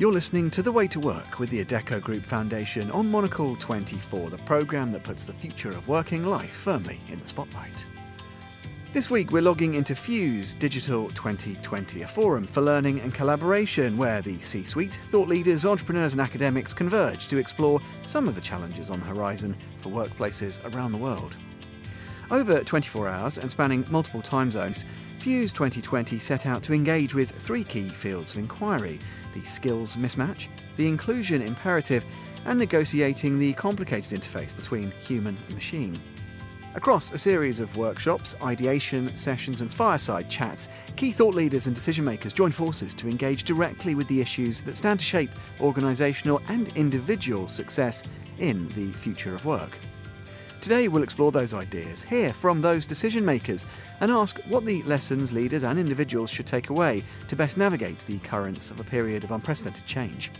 You're listening to The Way to Work with the Adecco Group Foundation on Monocle 24, the programme that puts the future of working life firmly in the spotlight. This week, we're logging into Fuse Digital 2020, a forum for learning and collaboration where the C suite, thought leaders, entrepreneurs, and academics converge to explore some of the challenges on the horizon for workplaces around the world. Over 24 hours and spanning multiple time zones, Fuse 2020 set out to engage with three key fields of inquiry the skills mismatch, the inclusion imperative, and negotiating the complicated interface between human and machine. Across a series of workshops, ideation sessions, and fireside chats, key thought leaders and decision makers join forces to engage directly with the issues that stand to shape organisational and individual success in the future of work. Today, we'll explore those ideas, hear from those decision makers, and ask what the lessons leaders and individuals should take away to best navigate the currents of a period of unprecedented change.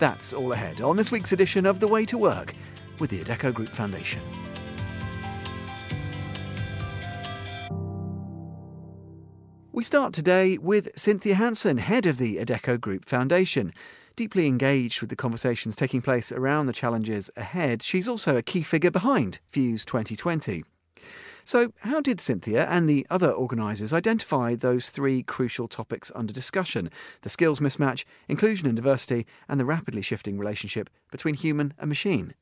That's all ahead on this week's edition of The Way to Work with the Adecco Group Foundation. We start today with Cynthia Hanson, head of the Adecco Group Foundation. Deeply engaged with the conversations taking place around the challenges ahead, she's also a key figure behind Fuse 2020. So, how did Cynthia and the other organisers identify those three crucial topics under discussion the skills mismatch, inclusion and diversity, and the rapidly shifting relationship between human and machine?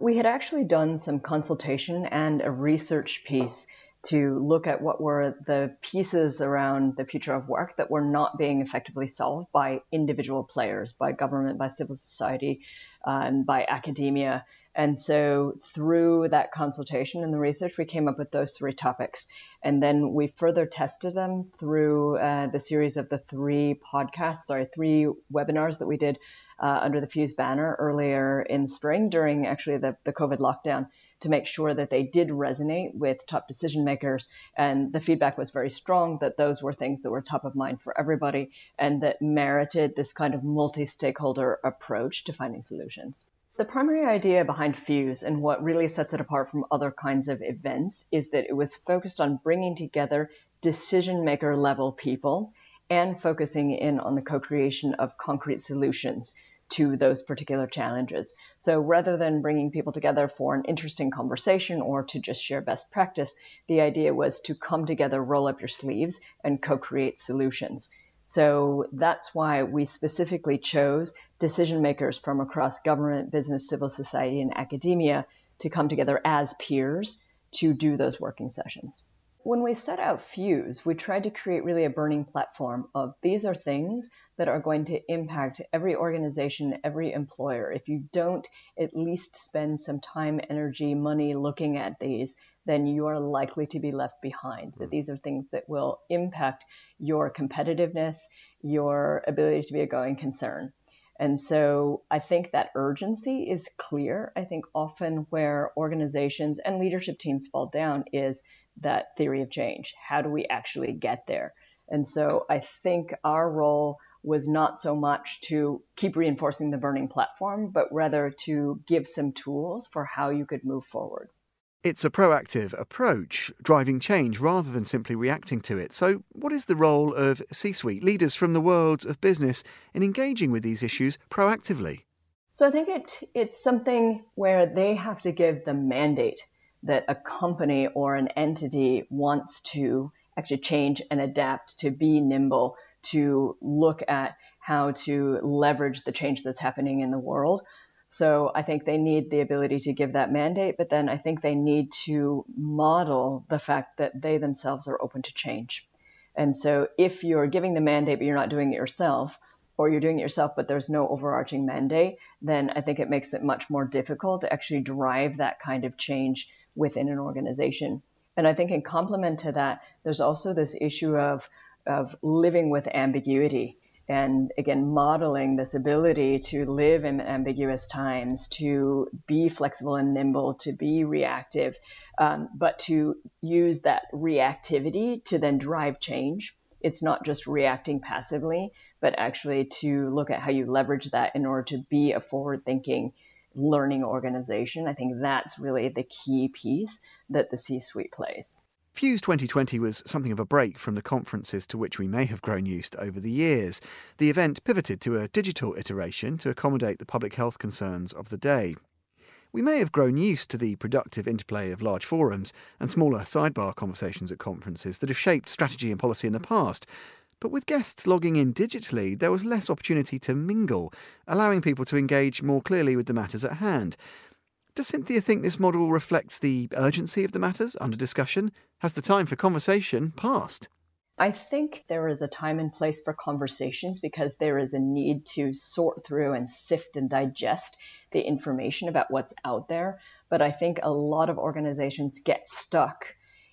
We had actually done some consultation and a research piece to look at what were the pieces around the future of work that were not being effectively solved by individual players, by government, by civil society, and by academia. And so, through that consultation and the research, we came up with those three topics. And then we further tested them through uh, the series of the three podcasts, sorry, three webinars that we did uh, under the Fuse banner earlier in spring during actually the, the COVID lockdown to make sure that they did resonate with top decision makers. And the feedback was very strong that those were things that were top of mind for everybody and that merited this kind of multi stakeholder approach to finding solutions. The primary idea behind Fuse and what really sets it apart from other kinds of events is that it was focused on bringing together decision maker level people and focusing in on the co creation of concrete solutions to those particular challenges. So rather than bringing people together for an interesting conversation or to just share best practice, the idea was to come together, roll up your sleeves, and co create solutions. So that's why we specifically chose decision makers from across government, business, civil society, and academia to come together as peers to do those working sessions. When we set out Fuse, we tried to create really a burning platform of these are things that are going to impact every organization, every employer. If you don't at least spend some time, energy, money looking at these, then you are likely to be left behind. That hmm. these are things that will impact your competitiveness, your ability to be a going concern. And so I think that urgency is clear. I think often where organizations and leadership teams fall down is that theory of change. How do we actually get there? And so I think our role was not so much to keep reinforcing the burning platform, but rather to give some tools for how you could move forward. It's a proactive approach, driving change rather than simply reacting to it. So, what is the role of C suite leaders from the world of business in engaging with these issues proactively? So, I think it, it's something where they have to give the mandate that a company or an entity wants to actually change and adapt, to be nimble, to look at how to leverage the change that's happening in the world. So I think they need the ability to give that mandate, but then I think they need to model the fact that they themselves are open to change. And so if you're giving the mandate, but you're not doing it yourself, or you're doing it yourself, but there's no overarching mandate, then I think it makes it much more difficult to actually drive that kind of change within an organization. And I think in complement to that, there's also this issue of, of living with ambiguity. And again, modeling this ability to live in ambiguous times, to be flexible and nimble, to be reactive, um, but to use that reactivity to then drive change. It's not just reacting passively, but actually to look at how you leverage that in order to be a forward thinking learning organization. I think that's really the key piece that the C suite plays. Fuse 2020 was something of a break from the conferences to which we may have grown used over the years. The event pivoted to a digital iteration to accommodate the public health concerns of the day. We may have grown used to the productive interplay of large forums and smaller sidebar conversations at conferences that have shaped strategy and policy in the past. But with guests logging in digitally, there was less opportunity to mingle, allowing people to engage more clearly with the matters at hand. Does Cynthia think this model reflects the urgency of the matters under discussion? Has the time for conversation passed? I think there is a time and place for conversations because there is a need to sort through and sift and digest the information about what's out there. But I think a lot of organizations get stuck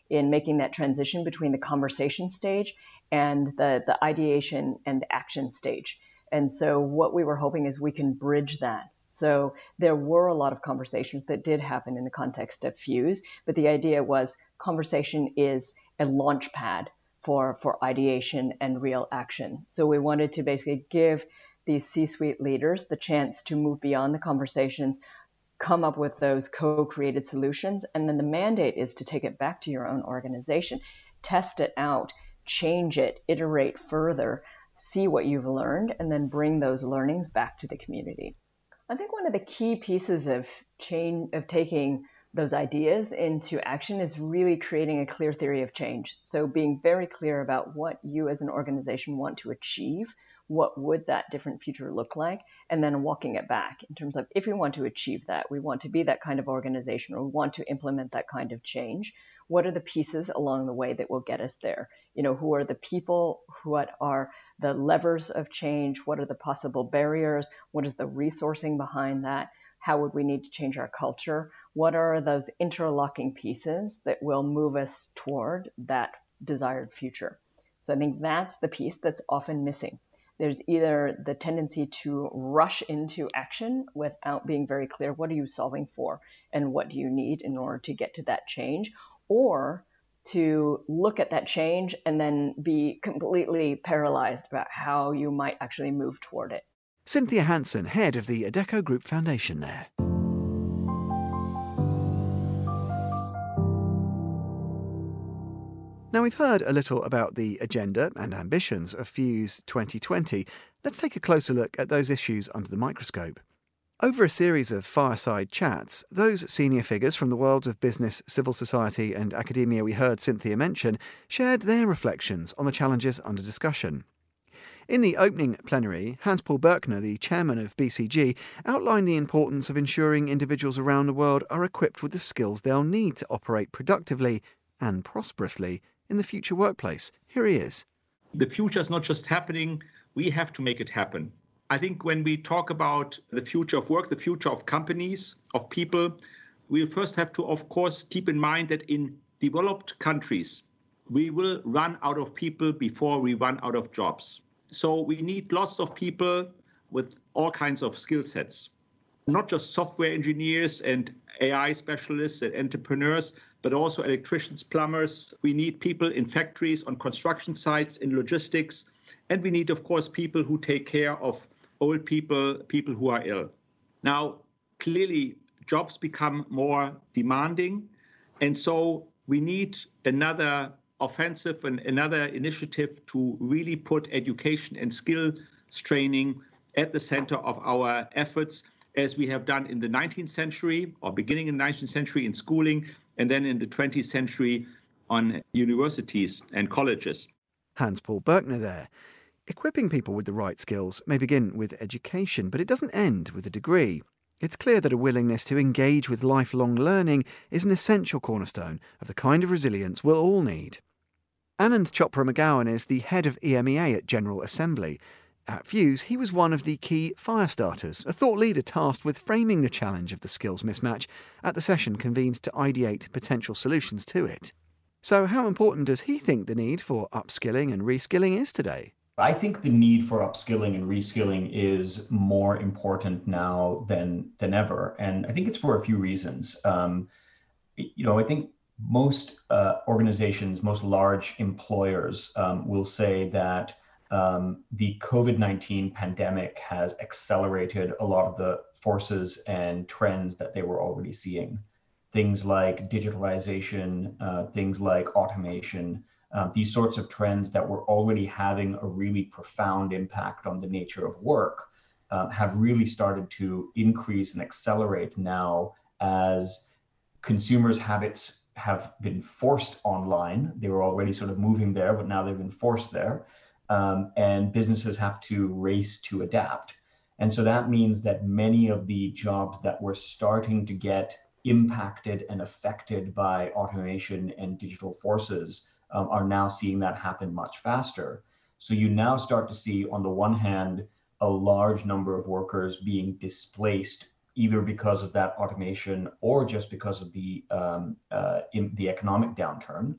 in making that transition between the conversation stage and the, the ideation and action stage. And so, what we were hoping is we can bridge that so there were a lot of conversations that did happen in the context of Fuse, but the idea was conversation is a launch pad for, for ideation and real action. So we wanted to basically give these C suite leaders the chance to move beyond the conversations, come up with those co created solutions. And then the mandate is to take it back to your own organization, test it out, change it, iterate further, see what you've learned, and then bring those learnings back to the community. I think one of the key pieces of change of taking those ideas into action is really creating a clear theory of change. So being very clear about what you as an organization want to achieve, what would that different future look like, and then walking it back in terms of if we want to achieve that, we want to be that kind of organization or we want to implement that kind of change what are the pieces along the way that will get us there? You know, who are the people? What are the levers of change? What are the possible barriers? What is the resourcing behind that? How would we need to change our culture? What are those interlocking pieces that will move us toward that desired future? So I think that's the piece that's often missing. There's either the tendency to rush into action without being very clear what are you solving for and what do you need in order to get to that change, or to look at that change and then be completely paralyzed about how you might actually move toward it. Cynthia Hanson, head of the Adecco Group Foundation, there. Now, we've heard a little about the agenda and ambitions of Fuse 2020. Let's take a closer look at those issues under the microscope. Over a series of fireside chats, those senior figures from the worlds of business, civil society, and academia we heard Cynthia mention shared their reflections on the challenges under discussion. In the opening plenary, Hans Paul Bürkner, the chairman of BCG, outlined the importance of ensuring individuals around the world are equipped with the skills they'll need to operate productively and prosperously in the future workplace. Here he is. The future is not just happening, we have to make it happen. I think when we talk about the future of work, the future of companies, of people, we first have to, of course, keep in mind that in developed countries, we will run out of people before we run out of jobs. So we need lots of people with all kinds of skill sets, not just software engineers and AI specialists and entrepreneurs, but also electricians, plumbers. We need people in factories, on construction sites, in logistics. And we need, of course, people who take care of old people, people who are ill. Now, clearly, jobs become more demanding. And so we need another offensive and another initiative to really put education and skill training at the center of our efforts, as we have done in the 19th century or beginning in the 19th century in schooling, and then in the 20th century on universities and colleges. Hans Paul Bürkner there. Equipping people with the right skills may begin with education, but it doesn't end with a degree. It's clear that a willingness to engage with lifelong learning is an essential cornerstone of the kind of resilience we'll all need. Anand Chopra McGowan is the head of EMEA at General Assembly. At Fuse, he was one of the key fire starters, a thought leader tasked with framing the challenge of the skills mismatch at the session convened to ideate potential solutions to it. So, how important does he think the need for upskilling and reskilling is today? I think the need for upskilling and reskilling is more important now than than ever, and I think it's for a few reasons. Um, you know, I think most uh, organizations, most large employers, um, will say that um, the COVID nineteen pandemic has accelerated a lot of the forces and trends that they were already seeing. things like digitalization, uh, things like automation, uh, these sorts of trends that were already having a really profound impact on the nature of work uh, have really started to increase and accelerate now as consumers' habits have been forced online. They were already sort of moving there, but now they've been forced there. Um, and businesses have to race to adapt. And so that means that many of the jobs that were starting to get impacted and affected by automation and digital forces um, are now seeing that happen much faster. So you now start to see, on the one hand, a large number of workers being displaced either because of that automation or just because of the um, uh, the economic downturn.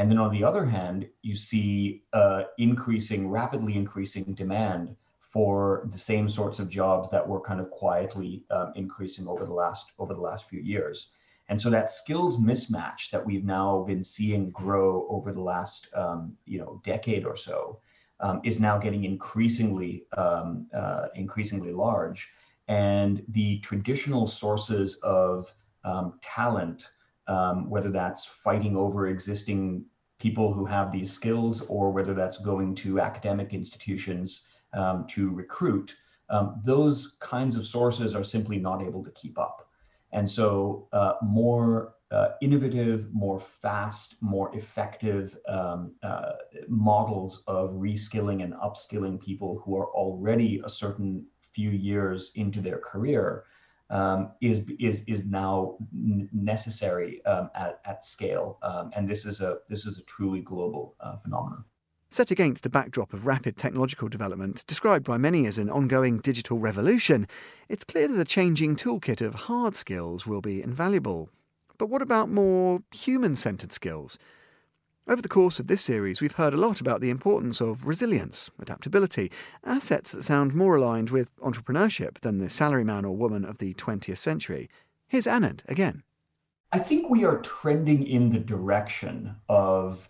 And then on the other hand, you see uh, increasing, rapidly increasing demand for the same sorts of jobs that were kind of quietly um, increasing over the last over the last few years. And so that skills mismatch that we've now been seeing grow over the last um, you know decade or so um, is now getting increasingly um, uh, increasingly large. And the traditional sources of um, talent, um, whether that's fighting over existing people who have these skills or whether that's going to academic institutions um, to recruit, um, those kinds of sources are simply not able to keep up. And so, uh, more uh, innovative, more fast, more effective um, uh, models of reskilling and upskilling people who are already a certain few years into their career um, is is is now necessary um, at, at scale, um, and this is a this is a truly global uh, phenomenon. Set against a backdrop of rapid technological development, described by many as an ongoing digital revolution, it's clear that the changing toolkit of hard skills will be invaluable. But what about more human centred skills? Over the course of this series, we've heard a lot about the importance of resilience, adaptability, assets that sound more aligned with entrepreneurship than the salaryman or woman of the 20th century. Here's Anand again. I think we are trending in the direction of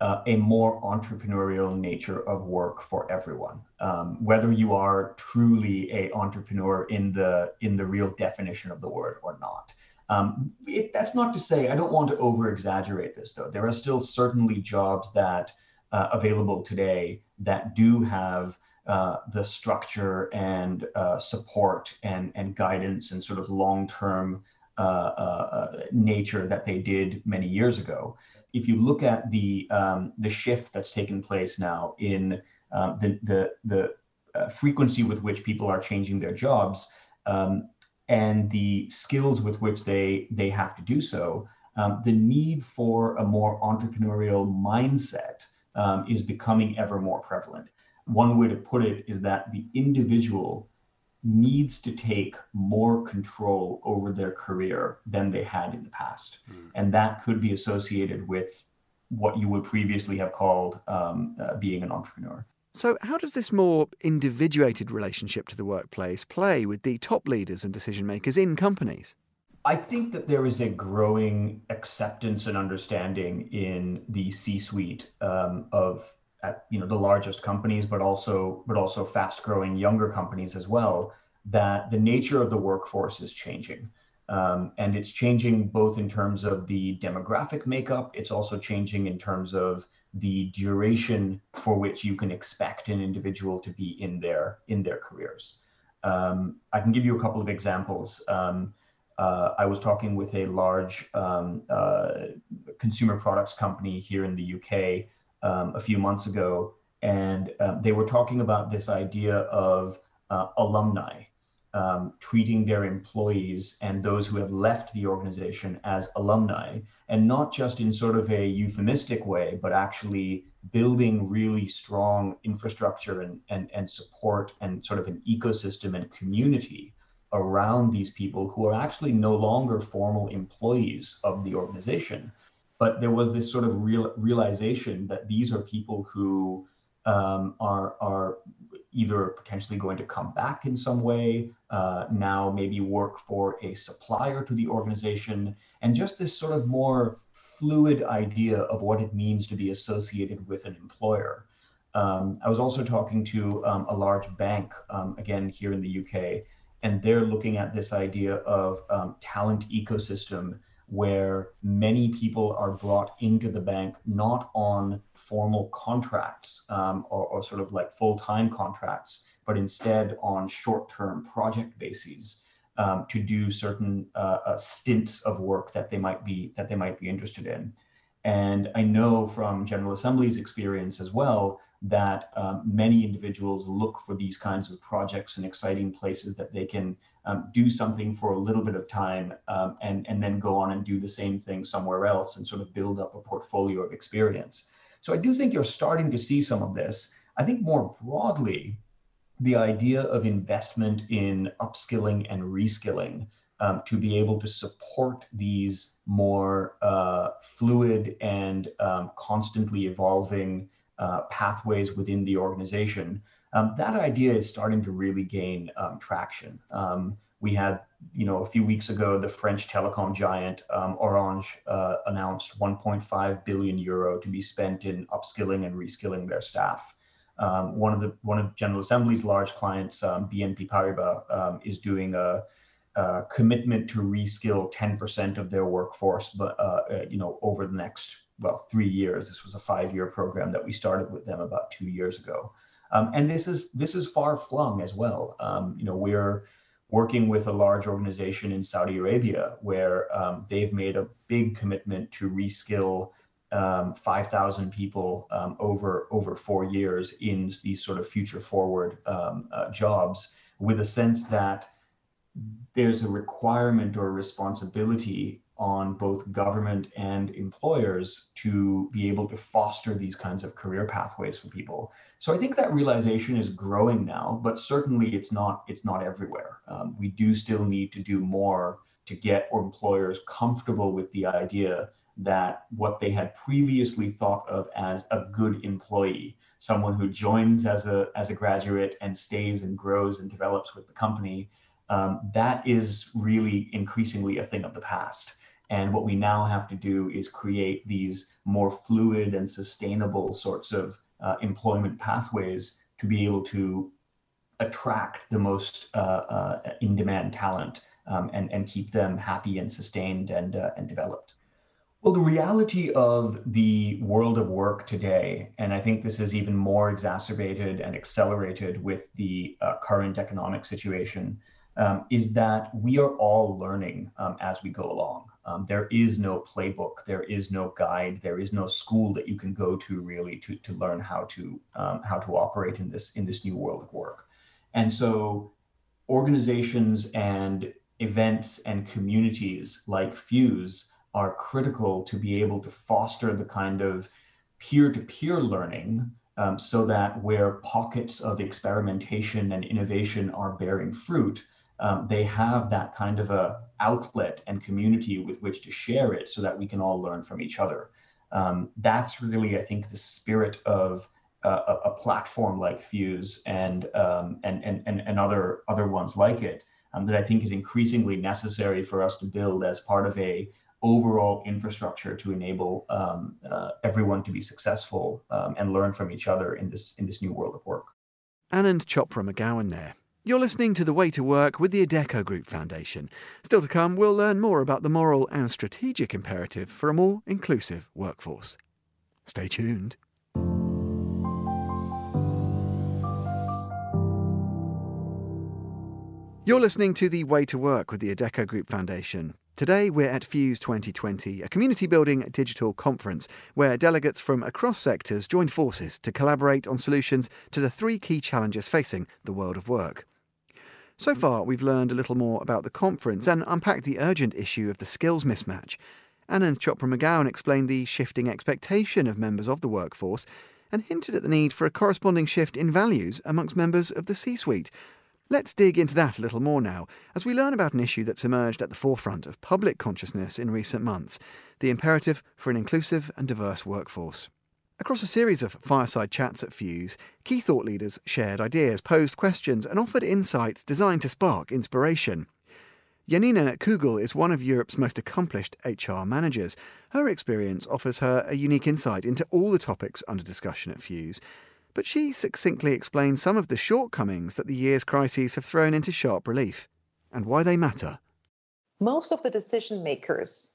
uh, a more entrepreneurial nature of work for everyone. Um, whether you are truly a entrepreneur in the in the real definition of the word or not. Um, it, that's not to say I don't want to over exaggerate this though. There are still certainly jobs that uh, available today that do have uh, the structure and uh, support and and guidance and sort of long term uh, uh, nature that they did many years ago if you look at the um, the shift that's taken place now in um, the the the uh, frequency with which people are changing their jobs um, and the skills with which they they have to do so, um, the need for a more entrepreneurial mindset um, is becoming ever more prevalent. One way to put it is that the individual needs to take more control over their career than they had in the past. Mm. And that could be associated with what you would previously have called um, uh, being an entrepreneur. So, how does this more individuated relationship to the workplace play with the top leaders and decision makers in companies? I think that there is a growing acceptance and understanding in the C-suite um, of at you know the largest companies, but also but also fast-growing younger companies as well. That the nature of the workforce is changing, um, and it's changing both in terms of the demographic makeup. It's also changing in terms of the duration for which you can expect an individual to be in their in their careers. Um, I can give you a couple of examples. Um, uh, I was talking with a large um, uh, consumer products company here in the UK um, a few months ago, and um, they were talking about this idea of uh, alumni um, treating their employees and those who have left the organization as alumni, and not just in sort of a euphemistic way, but actually building really strong infrastructure and, and, and support and sort of an ecosystem and community around these people who are actually no longer formal employees of the organization, but there was this sort of real realization that these are people who um, are are either potentially going to come back in some way, uh, now maybe work for a supplier to the organization, and just this sort of more fluid idea of what it means to be associated with an employer. Um, I was also talking to um, a large bank, um, again here in the UK, and they're looking at this idea of um, talent ecosystem where many people are brought into the bank not on formal contracts um, or, or, sort of like full-time contracts, but instead on short-term project bases um, to do certain uh, uh, stints of work that they might be that they might be interested in. And I know from General Assembly's experience as well that um, many individuals look for these kinds of projects and exciting places that they can um, do something for a little bit of time um, and, and then go on and do the same thing somewhere else and sort of build up a portfolio of experience. So I do think you're starting to see some of this. I think more broadly, the idea of investment in upskilling and reskilling um, to be able to support these more uh, fluid and um, constantly evolving uh, pathways within the organization. Um, that idea is starting to really gain um, traction. We had, you know, a few weeks ago, the French telecom giant um, Orange uh, announced 1.5 billion euro to be spent in upskilling and reskilling their staff. Um, one of the one of General Assembly's large clients, um, BNP Paribas, um, is doing a, a, commitment to reskill 10% of their workforce, but uh, uh, you know over the next well three years. This was a five-year program that we started with them about two years ago, um, and this is this is far flung as well. Um, you know we're working with a large organization in Saudi Arabia where um, they've made a big commitment to reskill um, 5,000 people um, over over four years in these sort of future forward um, uh, jobs, with a sense that there's a requirement or a responsibility on both government and employers to be able to foster these kinds of career pathways for people. So I think that realization is growing now, but certainly it's not it's not everywhere. Um, we do still need to do more to get employers comfortable with the idea that what they had previously thought of as a good employee, someone who joins as a as a graduate and stays and grows and develops with the company, um, that is really increasingly a thing of the past. And what we now have to do is create these more fluid and sustainable sorts of uh, employment pathways to be able to attract the most uh, uh, in-demand talent um, and, and keep them happy and sustained and, uh, and developed. Well, the reality of the world of work today, and I think this is even more exacerbated and accelerated with the uh, current economic situation, um, is that we are all learning um, as we go along. Um, there is no playbook, there is no guide, there is no school that you can go to really to, to learn how to um, how to operate in this in this new world of work. And so, organizations and events and communities like Fuse are critical to be able to foster the kind of peer-to-peer learning um, so that where pockets of experimentation and innovation are bearing fruit, um, they have that kind of a outlet and community with which to share it so that we can all learn from each other. Um, that's really, I think, the spirit of uh, a, a, platform like Fuse and, um, and, and, and, and other, other ones like it um, that I think is increasingly necessary for us to build as part of a overall infrastructure to enable um, uh, everyone to be successful um, and learn from each other in this in this new world of work. Anand Chopra McGowan there. You're listening to The Way to Work with the Adecco Group Foundation. Still to come, we'll learn more about the moral and strategic imperative for a more inclusive workforce. Stay tuned. You're listening to The Way to Work with the Adecco Group Foundation. Today, we're at Fuse 2020, a community building digital conference where delegates from across sectors join forces to collaborate on solutions to the three key challenges facing the world of work. So far, we've learned a little more about the conference and unpacked the urgent issue of the skills mismatch. Anand Chopra McGowan explained the shifting expectation of members of the workforce and hinted at the need for a corresponding shift in values amongst members of the C suite Let's dig into that a little more now, as we learn about an issue that's emerged at the forefront of public consciousness in recent months the imperative for an inclusive and diverse workforce. Across a series of fireside chats at Fuse, key thought leaders shared ideas, posed questions, and offered insights designed to spark inspiration. Janina Kugel is one of Europe's most accomplished HR managers. Her experience offers her a unique insight into all the topics under discussion at Fuse, but she succinctly explains some of the shortcomings that the year's crises have thrown into sharp relief and why they matter. Most of the decision makers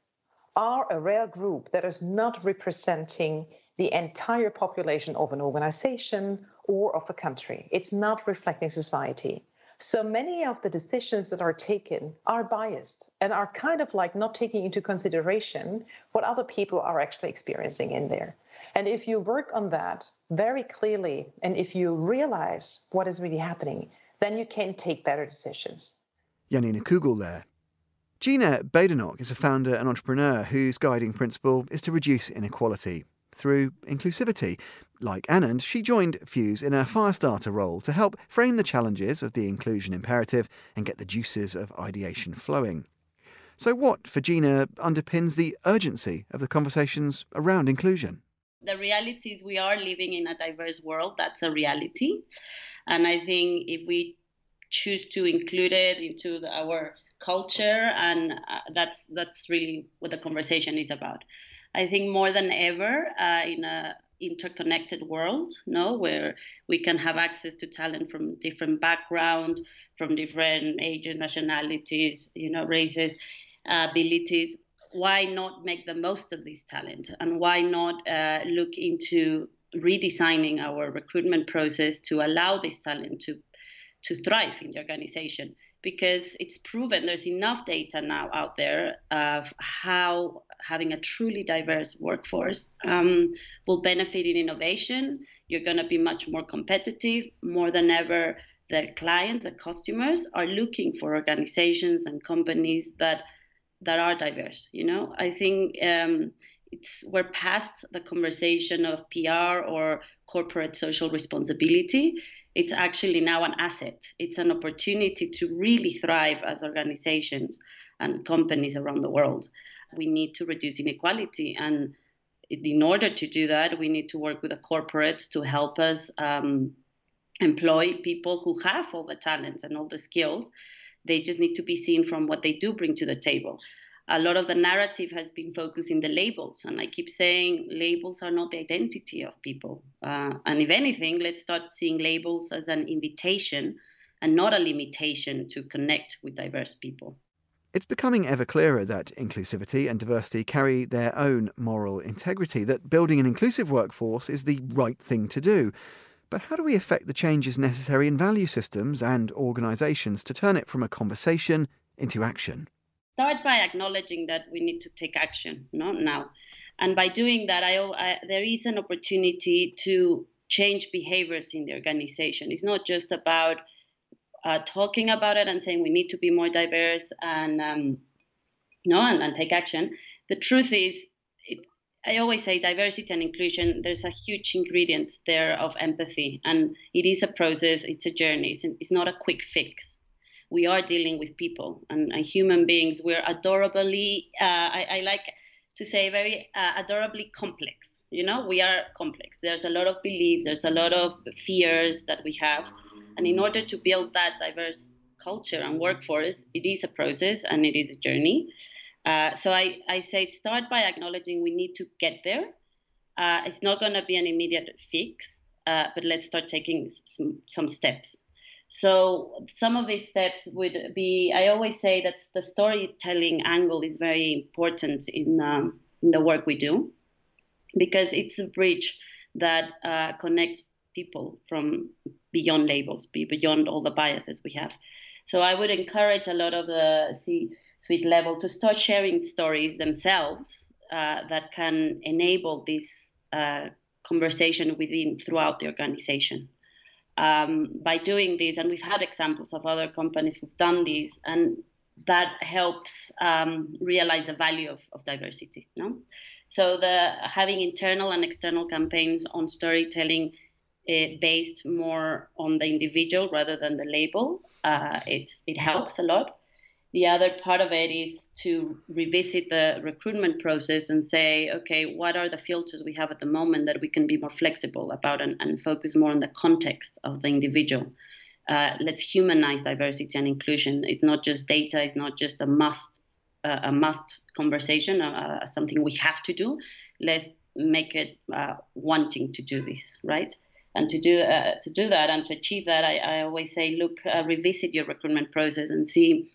are a rare group that is not representing the entire population of an organization or of a country. It's not reflecting society. So many of the decisions that are taken are biased and are kind of like not taking into consideration what other people are actually experiencing in there. And if you work on that very clearly and if you realize what is really happening, then you can take better decisions. Janina Kugel there. Gina Badenoch is a founder and entrepreneur whose guiding principle is to reduce inequality through inclusivity. Like Anand, she joined Fuse in a Firestarter role to help frame the challenges of the inclusion imperative and get the juices of ideation flowing. So, what for Gina underpins the urgency of the conversations around inclusion? The reality is we are living in a diverse world. That's a reality. And I think if we choose to include it into our culture, and uh, that's that's really what the conversation is about. I think more than ever uh, in a interconnected world, no, where we can have access to talent from different background, from different ages, nationalities, you know, races, uh, abilities. Why not make the most of this talent, and why not uh, look into redesigning our recruitment process to allow this talent to to thrive in the organization because it's proven there's enough data now out there of how having a truly diverse workforce um, will benefit in innovation. You're going to be much more competitive. More than ever, the clients, the customers are looking for organizations and companies that that are diverse. You know, I think um, it's we're past the conversation of PR or corporate social responsibility it's actually now an asset. It's an opportunity to really thrive as organizations and companies around the world. We need to reduce inequality. And in order to do that, we need to work with the corporates to help us um, employ people who have all the talents and all the skills. They just need to be seen from what they do bring to the table a lot of the narrative has been focused in the labels. And I keep saying labels are not the identity of people. Uh, and if anything, let's start seeing labels as an invitation and not a limitation to connect with diverse people. It's becoming ever clearer that inclusivity and diversity carry their own moral integrity, that building an inclusive workforce is the right thing to do. But how do we effect the changes necessary in value systems and organisations to turn it from a conversation into action? start by acknowledging that we need to take action no, now. And by doing that, I, I, there is an opportunity to change behaviors in the organization. It's not just about uh, talking about it and saying we need to be more diverse and um, no and, and, take action. The truth is, it, I always say diversity and inclusion. There's a huge ingredient there of empathy, and it is a process. It's a journey. It's, it's not a quick fix we are dealing with people and, and human beings. We're adorably, uh, I, I, like to say, very uh, adorably complex. You know, we are complex. There's a lot of beliefs, there's a lot of fears that we have. And in order to build that diverse culture and workforce, it is a process and it is a journey. Uh, so I, I say start by acknowledging we need to get there. Uh, it's not going to be an immediate fix, uh, but let's start taking some, some steps. So some of these steps would be, I always say that the storytelling angle is very important in, um, in the work we do because it's the bridge that uh, connects people from beyond labels, be beyond all the biases we have. So I would encourage a lot of the C-suite level to start sharing stories themselves uh, that can enable this uh, conversation within throughout the organization um, by doing this, and we've had examples of other companies who've done this, and that helps um, realize the value of, of diversity. No, so the having internal and external campaigns on storytelling uh, based more on the individual rather than the label, uh, it helps a lot. The other part of it is to revisit the recruitment process and say, okay, what are the filters we have at the moment that we can be more flexible about and, and focus more on the context of the individual. Uh, let's humanize diversity and inclusion. It's not just data. It's not just a must, uh, a must conversation, uh, uh something we have to do. Let's make it wanting to do this, right? And to do uh, to do that and to achieve that, I, I always say, look, revisit your recruitment process and see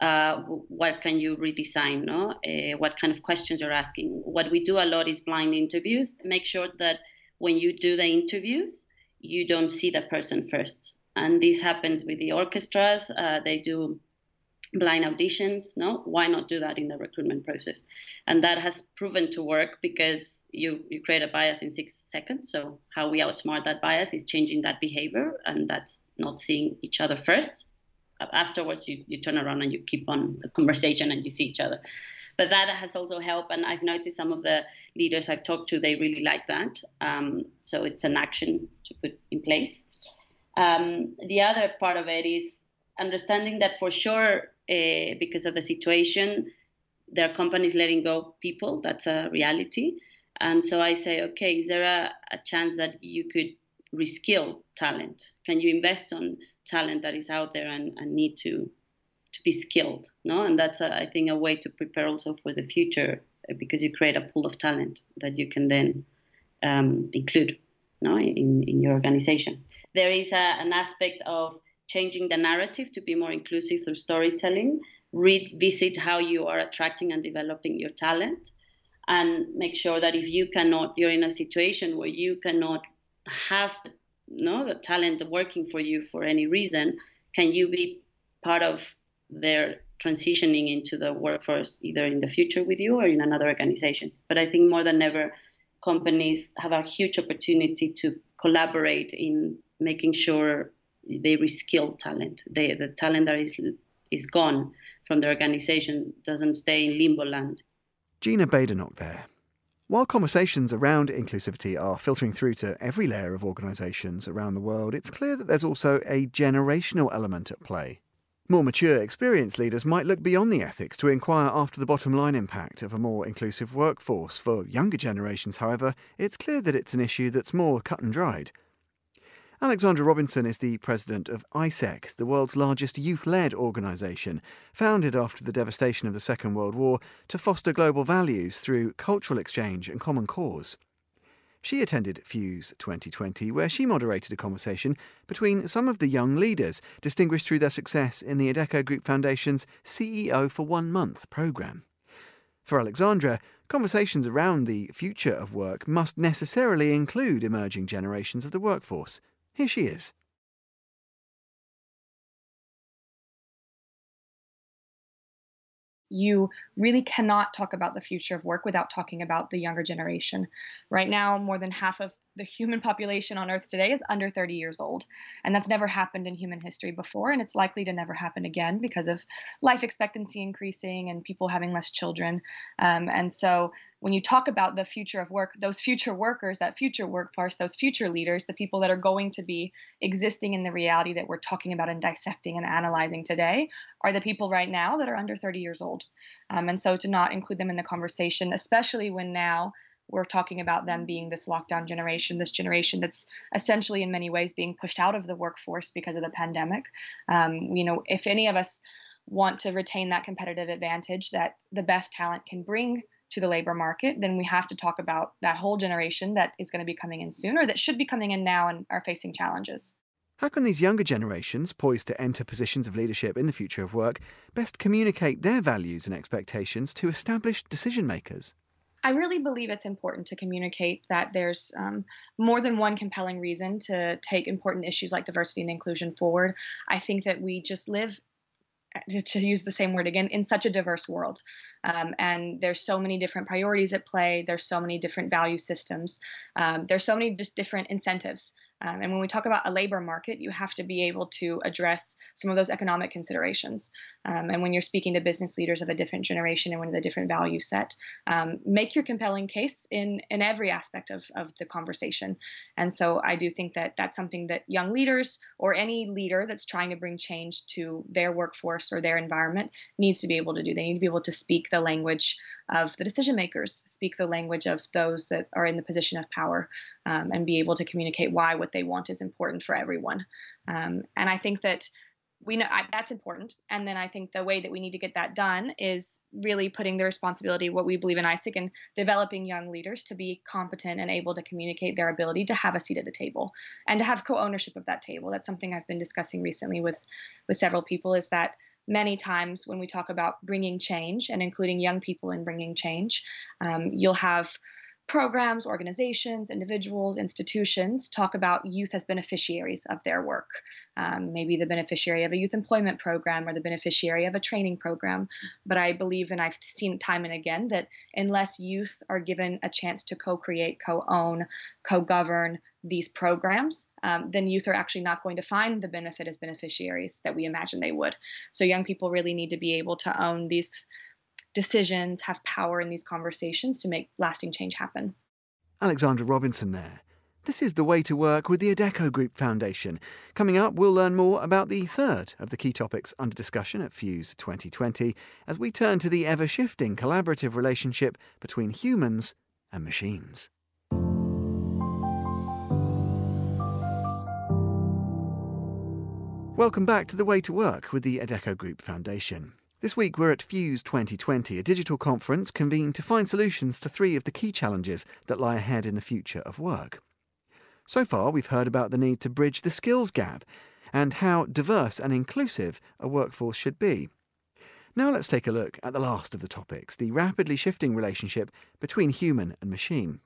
uh, what can you redesign no? Uh, what kind of questions you're asking. What we do a lot is blind interviews. Make sure that when you do the interviews you don't see the person first. And this happens with the orchestras. Uh, they do blind auditions no? Why not do that in the recruitment process? And that has proven to work because you you create a bias in six seconds. So how we outsmart that bias is changing that behavior and that's not seeing each other first. Afterwards you, you turn around and you keep on the conversation and you see each other. But that has also helped and i've noticed some of the leaders i've talked to they really like that. Um, so it's an action to put in place. Um, the other part of it is understanding that for sure uh, because of the situation there are companies letting go people that's a reality. And so i say okay is there a, a chance that you could reskill talent? Can you invest on talent that is out there and, and need to to be skilled no? And that's a, I think a way to prepare also for the future because you create a pool of talent that you can then um, include no in, in your organization. There is a, an aspect of changing the narrative to be more inclusive through storytelling revisit how you are attracting and developing your talent and make sure that if you cannot you're in a situation where you cannot have no the talent working for you for any reason can you be part of their transitioning into the workforce either in the future with you or in another organization? But i think more than ever companies have a huge opportunity to collaborate in making sure they reskill talent they, the talent that is is gone from the organization doesn't stay in limbo land gina badenoch there while conversations around inclusivity are filtering through to every layer of organisations around the world, it's clear that there's also a generational element at play. More mature, experienced leaders might look beyond the ethics to inquire after the bottom line impact of a more inclusive workforce. For younger generations, however, it's clear that it's an issue that's more cut and dried. Alexandra Robinson is the president of AIESEC, the world's largest youth led organisation, founded after the devastation of the Second World War to foster global values through cultural exchange and common cause. She attended Fuse 2020, where she moderated a conversation between some of the young leaders distinguished through their success in the Adecco Group Foundation's CEO for One Month programme. For Alexandra, conversations around the future of work must necessarily include emerging generations of the workforce. Here she is. you really cannot talk about the future of work without talking about the younger generation. Right now, more than half of the human population on Earth today is under 30 years old. And that's never happened in human history before. And it's likely to never happen again because of life expectancy increasing and people having less children. Um, and so when you talk about the future of work, those future workers, that future workforce, those future leaders, the people that are going to be existing in the reality that we're talking about and dissecting and analyzing today, are the people right now that are under 30 years old. Um, and so to not include them in the conversation, especially when now we're talking about them being this lockdown generation, this generation that's essentially in many ways being pushed out of the workforce because of the pandemic. Um, you know, if any of us want to retain that competitive advantage that the best talent can bring to the labor market, then we have to talk about that whole generation that is going to be coming in soon or that should be coming in now and are facing challenges. How can these younger generations, poised to enter positions of leadership in the future of work, best communicate their values and expectations to established decision makers? I really believe it's important to communicate that there's um, more than one compelling reason to take important issues like diversity and inclusion forward. I think that we just live to use the same word again in such a diverse world. Um, and there's so many different priorities at play. There's so many different value systems. Um, there's so many just different incentives um, and when we talk about a labor market, you have to be able to address some of those economic considerations. Um, and when you're speaking to business leaders of a different generation and with a different value set, um, make your compelling case in, in every aspect of, of the conversation. And so I do think that that's something that young leaders or any leader that's trying to bring change to their workforce or their environment needs to be able to do. They need to be able to speak the language of the decision makers, speak the language of those that are in the position of power, um, and be able to communicate why what they want is important for everyone. Um, and I think that we know I, that's important. And then I think the way that we need to get that done is really putting the responsibility, what we believe in AIESEC, and developing young leaders to be competent and able to communicate their ability to have a seat at the table and to have co-ownership of that table. That's something I've been discussing recently with with several people. Is that many times when we talk about bringing change and including young people in bringing change, um, you'll have programs, organizations, individuals, institutions talk about youth as beneficiaries of their work. Um, maybe the beneficiary of a youth employment program or the beneficiary of a training program. But I believe, and I've seen time and again, that unless youth are given a chance to co create, co own, co govern these programs, um, then youth are actually not going to find the benefit as beneficiaries that we imagine they would. So young people really need to be able to own these decisions, have power in these conversations to make lasting change happen. Alexandra Robinson there. This is the way to work with the Adecco Group Foundation. Coming up, we'll learn more about the third of the key topics under discussion at Fuse 2020 as we turn to the ever shifting collaborative relationship between humans and machines. Welcome back to The Way to Work with the Adecco Group Foundation. This week we're at Fuse 2020, a digital conference convened to find solutions to three of the key challenges that lie ahead in the future of work. So far, we've heard about the need to bridge the skills gap and how diverse and inclusive a workforce should be. Now let's take a look at the last of the topics the rapidly shifting relationship between human and machine.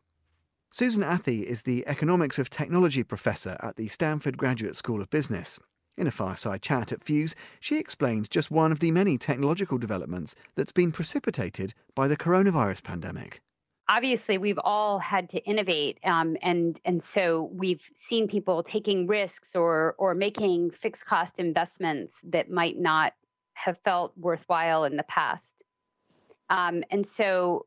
Susan Athey is the Economics of Technology professor at the Stanford Graduate School of Business. In a fireside chat at Fuse, she explained just one of the many technological developments that's been precipitated by the coronavirus pandemic. Obviously, we've all had to innovate, um, and and so we've seen people taking risks or or making fixed cost investments that might not have felt worthwhile in the past. Um, and so,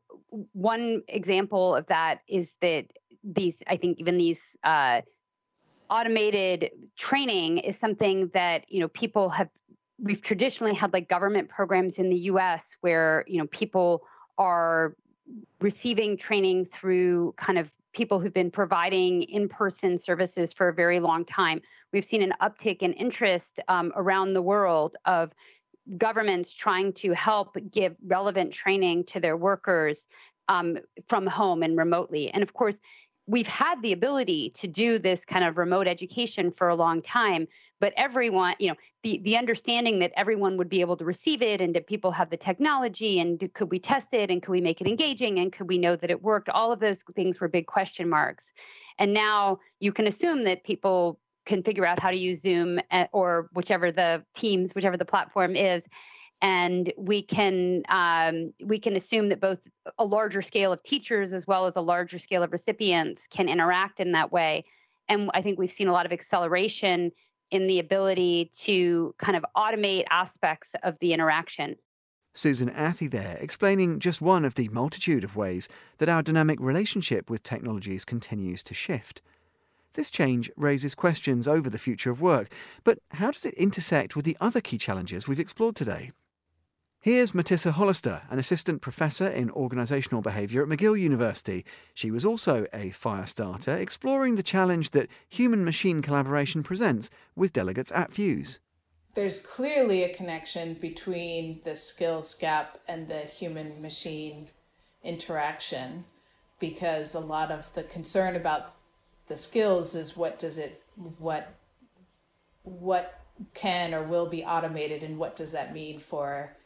one example of that is that these, I think, even these uh, automated training is something that you know people have we've traditionally had like government programs in the US where you know people are receiving training through kind of people who've been providing in-person services for a very long time. We've seen an uptick in interest um, around the world of governments trying to help give relevant training to their workers um, from home and remotely. And of course we've had the ability to do this kind of remote education for a long time but everyone you know the the understanding that everyone would be able to receive it and did people have the technology and could we test it and could we make it engaging and could we know that it worked all of those things were big question marks. And now you can assume that people can figure out how to use zoom eh, or whichever the teams whichever the platform is and we can um, we can assume that both a larger scale of teachers as well as a larger scale of recipients can interact in that way and i think we've seen a lot of acceleration in the ability to kind of automate aspects of the interaction Susan Athey there, explaining just one of the multitude of ways that our dynamic relationship with technologies continues to shift. This change raises questions over the future of work, but how does it intersect with the other key challenges we've explored today? Here's Matissa Hollister, an assistant professor in organisational behaviour at McGill University. She was also a fire starter, exploring the challenge that human machine collaboration presents with delegates at Fuse. There's clearly a connection between the skills gap and the human machine interaction because a lot of the concern about the skills is what does it what what can or will be automated and what does that mean for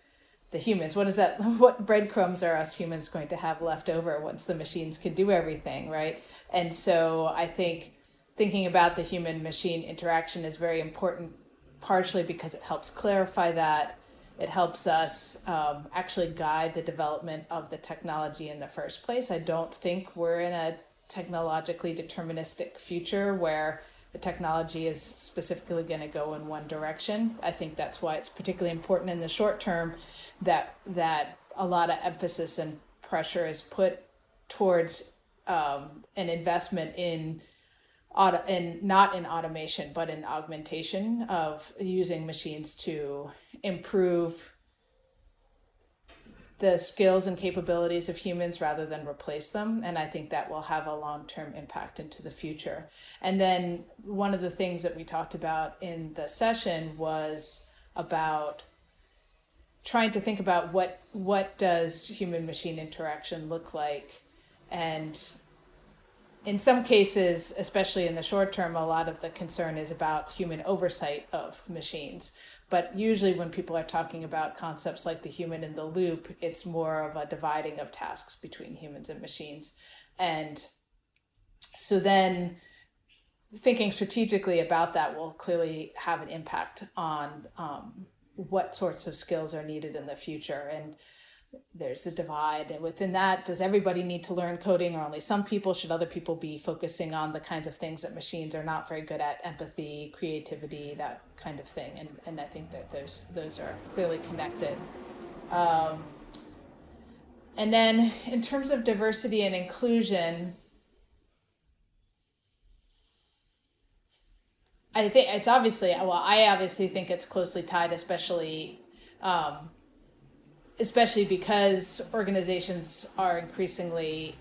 the humans. What is that? What breadcrumbs are us humans going to have left over once the machines can do everything right? And so i think thinking about the human machine interaction is very important partially because it helps clarify that. It helps us um, actually guide the development of the technology in the first place. I don't think we're in a technologically deterministic future where the technology is specifically going to go in one direction. I think that's why it's particularly important in the short term that that a lot of emphasis and pressure is put towards um, an investment in auto in not in automation but in augmentation of using machines to improve the skills and capabilities of humans rather than replace them. And I think that will have a long term impact into the future. And then one of the things that we talked about in the session was about trying to think about what what does human machine interaction look like and in some cases especially in the short term a lot of the concern is about human oversight of machines but usually when people are talking about concepts like the human in the loop, it's more of a dividing of tasks between humans and machines. And so then thinking strategically about that will clearly have an impact on um, what sorts of skills are needed in the future. And there's a divide and within that. Does everybody need to learn coding or only some people? Should other people be focusing on the kinds of things that machines are not very good at? Empathy creativity that kind of thing. And, and i think that those those are clearly connected. Um, and then in terms of diversity and inclusion i think it's obviously well i obviously think it's closely tied especially um, especially because organizations are increasingly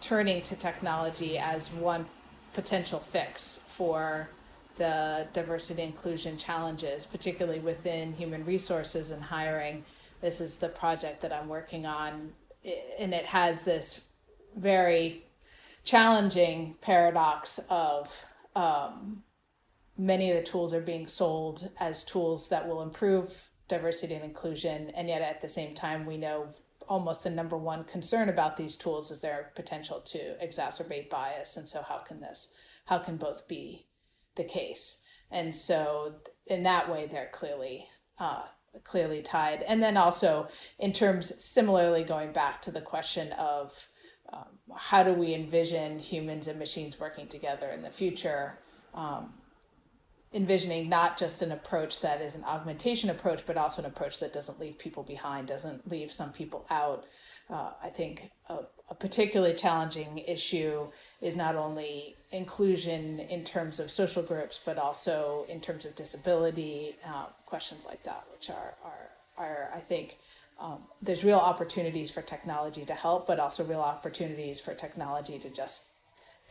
turning to technology as one potential fix for the diversity inclusion challenges, particularly within human resources and hiring. This is the project that I'm working on, and it has this very challenging paradox of um, many of the tools are being sold as tools that will improve diversity and inclusion, and yet at the same time, we know almost the number one concern about these tools is their potential to exacerbate bias. And so, how can this, how can both be the case? And so, in that way, they're clearly uh, clearly tied. And then also, in terms similarly going back to the question of um, how do we envision humans and machines working together in the future? Um, envisioning not just an approach that is an augmentation approach, but also an approach that doesn't leave people behind, doesn't leave some people out. Uh, I think a, a, particularly challenging issue is not only inclusion in terms of social groups, but also in terms of disability, uh, questions like that, which are, are, are I think, um, there's real opportunities for technology to help, but also real opportunities for technology to just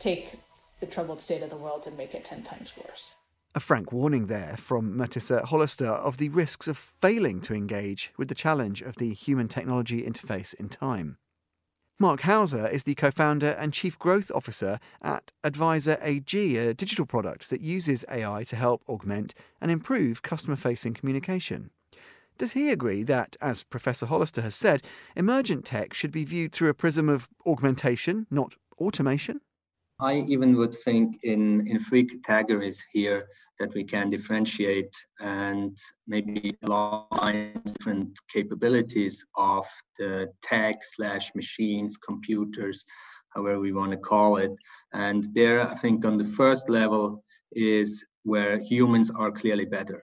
take the troubled state of the world and make it 10 times worse. A frank warning there from Matissa Hollister of the risks of failing to engage with the challenge of the human technology interface in time. Mark Hauser is the co founder and chief growth officer at Advisor AG, a digital product that uses AI to help augment and improve customer facing communication. Does he agree that, as Professor Hollister has said, emergent tech should be viewed through a prism of augmentation, not automation? I even would think in, in three categories here that we can differentiate and maybe align different capabilities of the tech slash machines, computers, however we want to call it. And there, I think on the first level is where humans are clearly better.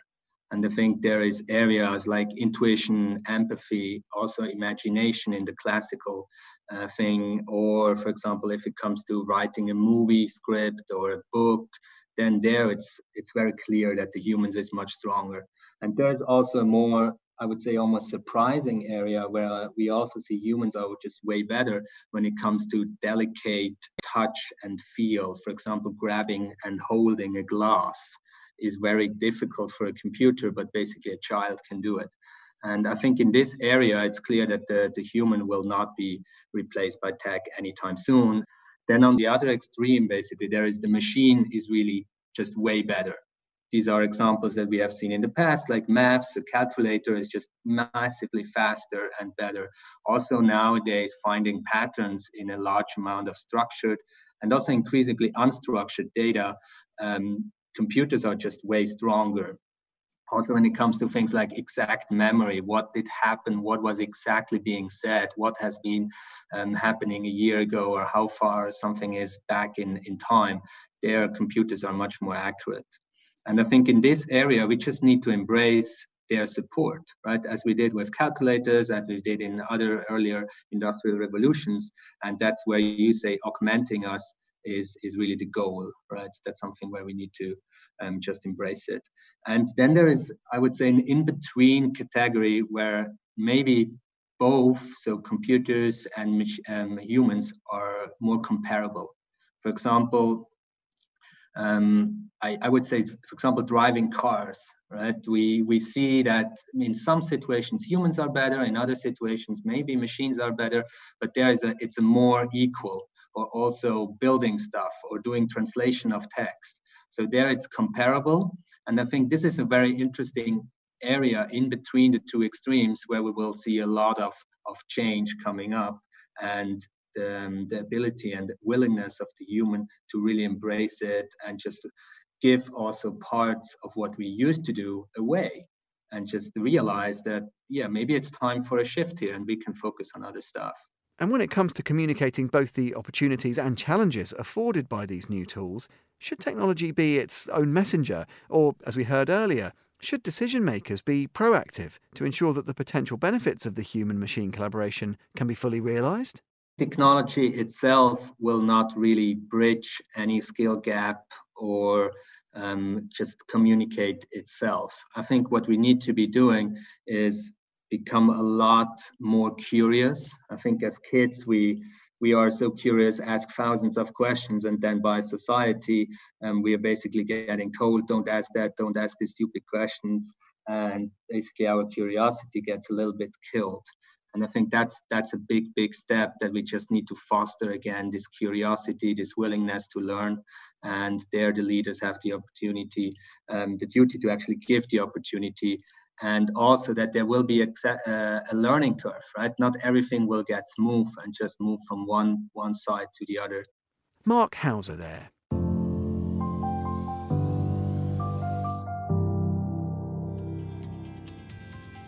And I think there is areas like intuition, empathy, also imagination in the classical uh, thing. Or, for example, if it comes to writing a movie script or a book, then there it's it's very clear that the humans is much stronger. And there's also a more I would say almost surprising area where we also see humans are just way better when it comes to delicate touch and feel. For example, grabbing and holding a glass is very difficult for a computer, but basically a child can do it. And I think in this area, it's clear that the, the human will not be replaced by tech anytime soon. Then on the other extreme, basically, there is the machine is really just way better. These are examples that we have seen in the past, like maths, a calculator is just massively faster and better. Also nowadays, finding patterns in a large amount of structured and also increasingly unstructured data um, computers are just way stronger. Also, when it comes to things like exact memory, what did happen, what was exactly being said, what has been um, happening a year ago, or how far something is back in, in time, their computers are much more accurate. And I think in this area, we just need to embrace their support, right? As we did with calculators, as we did in other earlier industrial revolutions. And that's where you say augmenting us is is really the goal right? That's something where we need to um, just embrace it. And then there is i would say an in-between category where maybe both so computers and um, humans are more comparable. For example um, I, I, would say, for example, driving cars, right? We we see that in some situations humans are better, in other situations maybe machines are better, but there is a it's a more equal or also building stuff or doing translation of text. So there it's comparable. And I think this is a very interesting area in between the two extremes where we will see a lot of, of change coming up and the, um, the ability and the willingness of the human to really embrace it and just give also parts of what we used to do away and just realize that yeah maybe it's time for a shift here and we can focus on other stuff and when it comes to communicating both the opportunities and challenges afforded by these new tools should technology be its own messenger or as we heard earlier should decision makers be proactive to ensure that the potential benefits of the human machine collaboration can be fully realized technology itself will not really bridge any skill gap or um, just communicate itself. I think what we need to be doing is become a lot more curious. I think as kids, we we are so curious, ask thousands of questions, and then by society, um, we are basically getting told, "Don't ask that, don't ask these stupid questions," and basically our curiosity gets a little bit killed. And i think that's that's a big big step that we just need to foster again this curiosity this willingness to learn. And there the leaders have the opportunity um, the duty to actually give the opportunity and also that there will be a, uh, a learning curve right? Not everything will get smooth and just move from one one side to the other. Mark hauser there.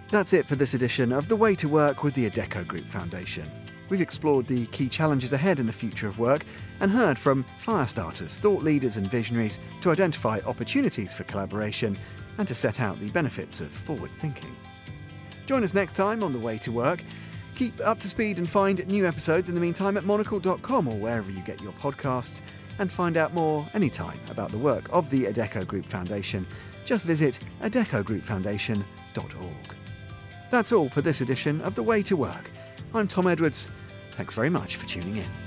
That's it for this edition of The Way to Work with the Adecco Group Foundation. We've explored the key challenges ahead in the future of work and heard from fire starters, thought leaders, and visionaries to identify opportunities for collaboration and to set out the benefits of forward thinking. Join us next time on The Way to Work. Keep up to speed and find new episodes in the meantime at monocle.com or wherever you get your podcasts. And find out more anytime about the work of the Adecco Group Foundation. Just visit adeccogroupfoundation.org. That's all for this edition of The Way to Work. I'm Tom Edwards. Thanks very much for tuning in.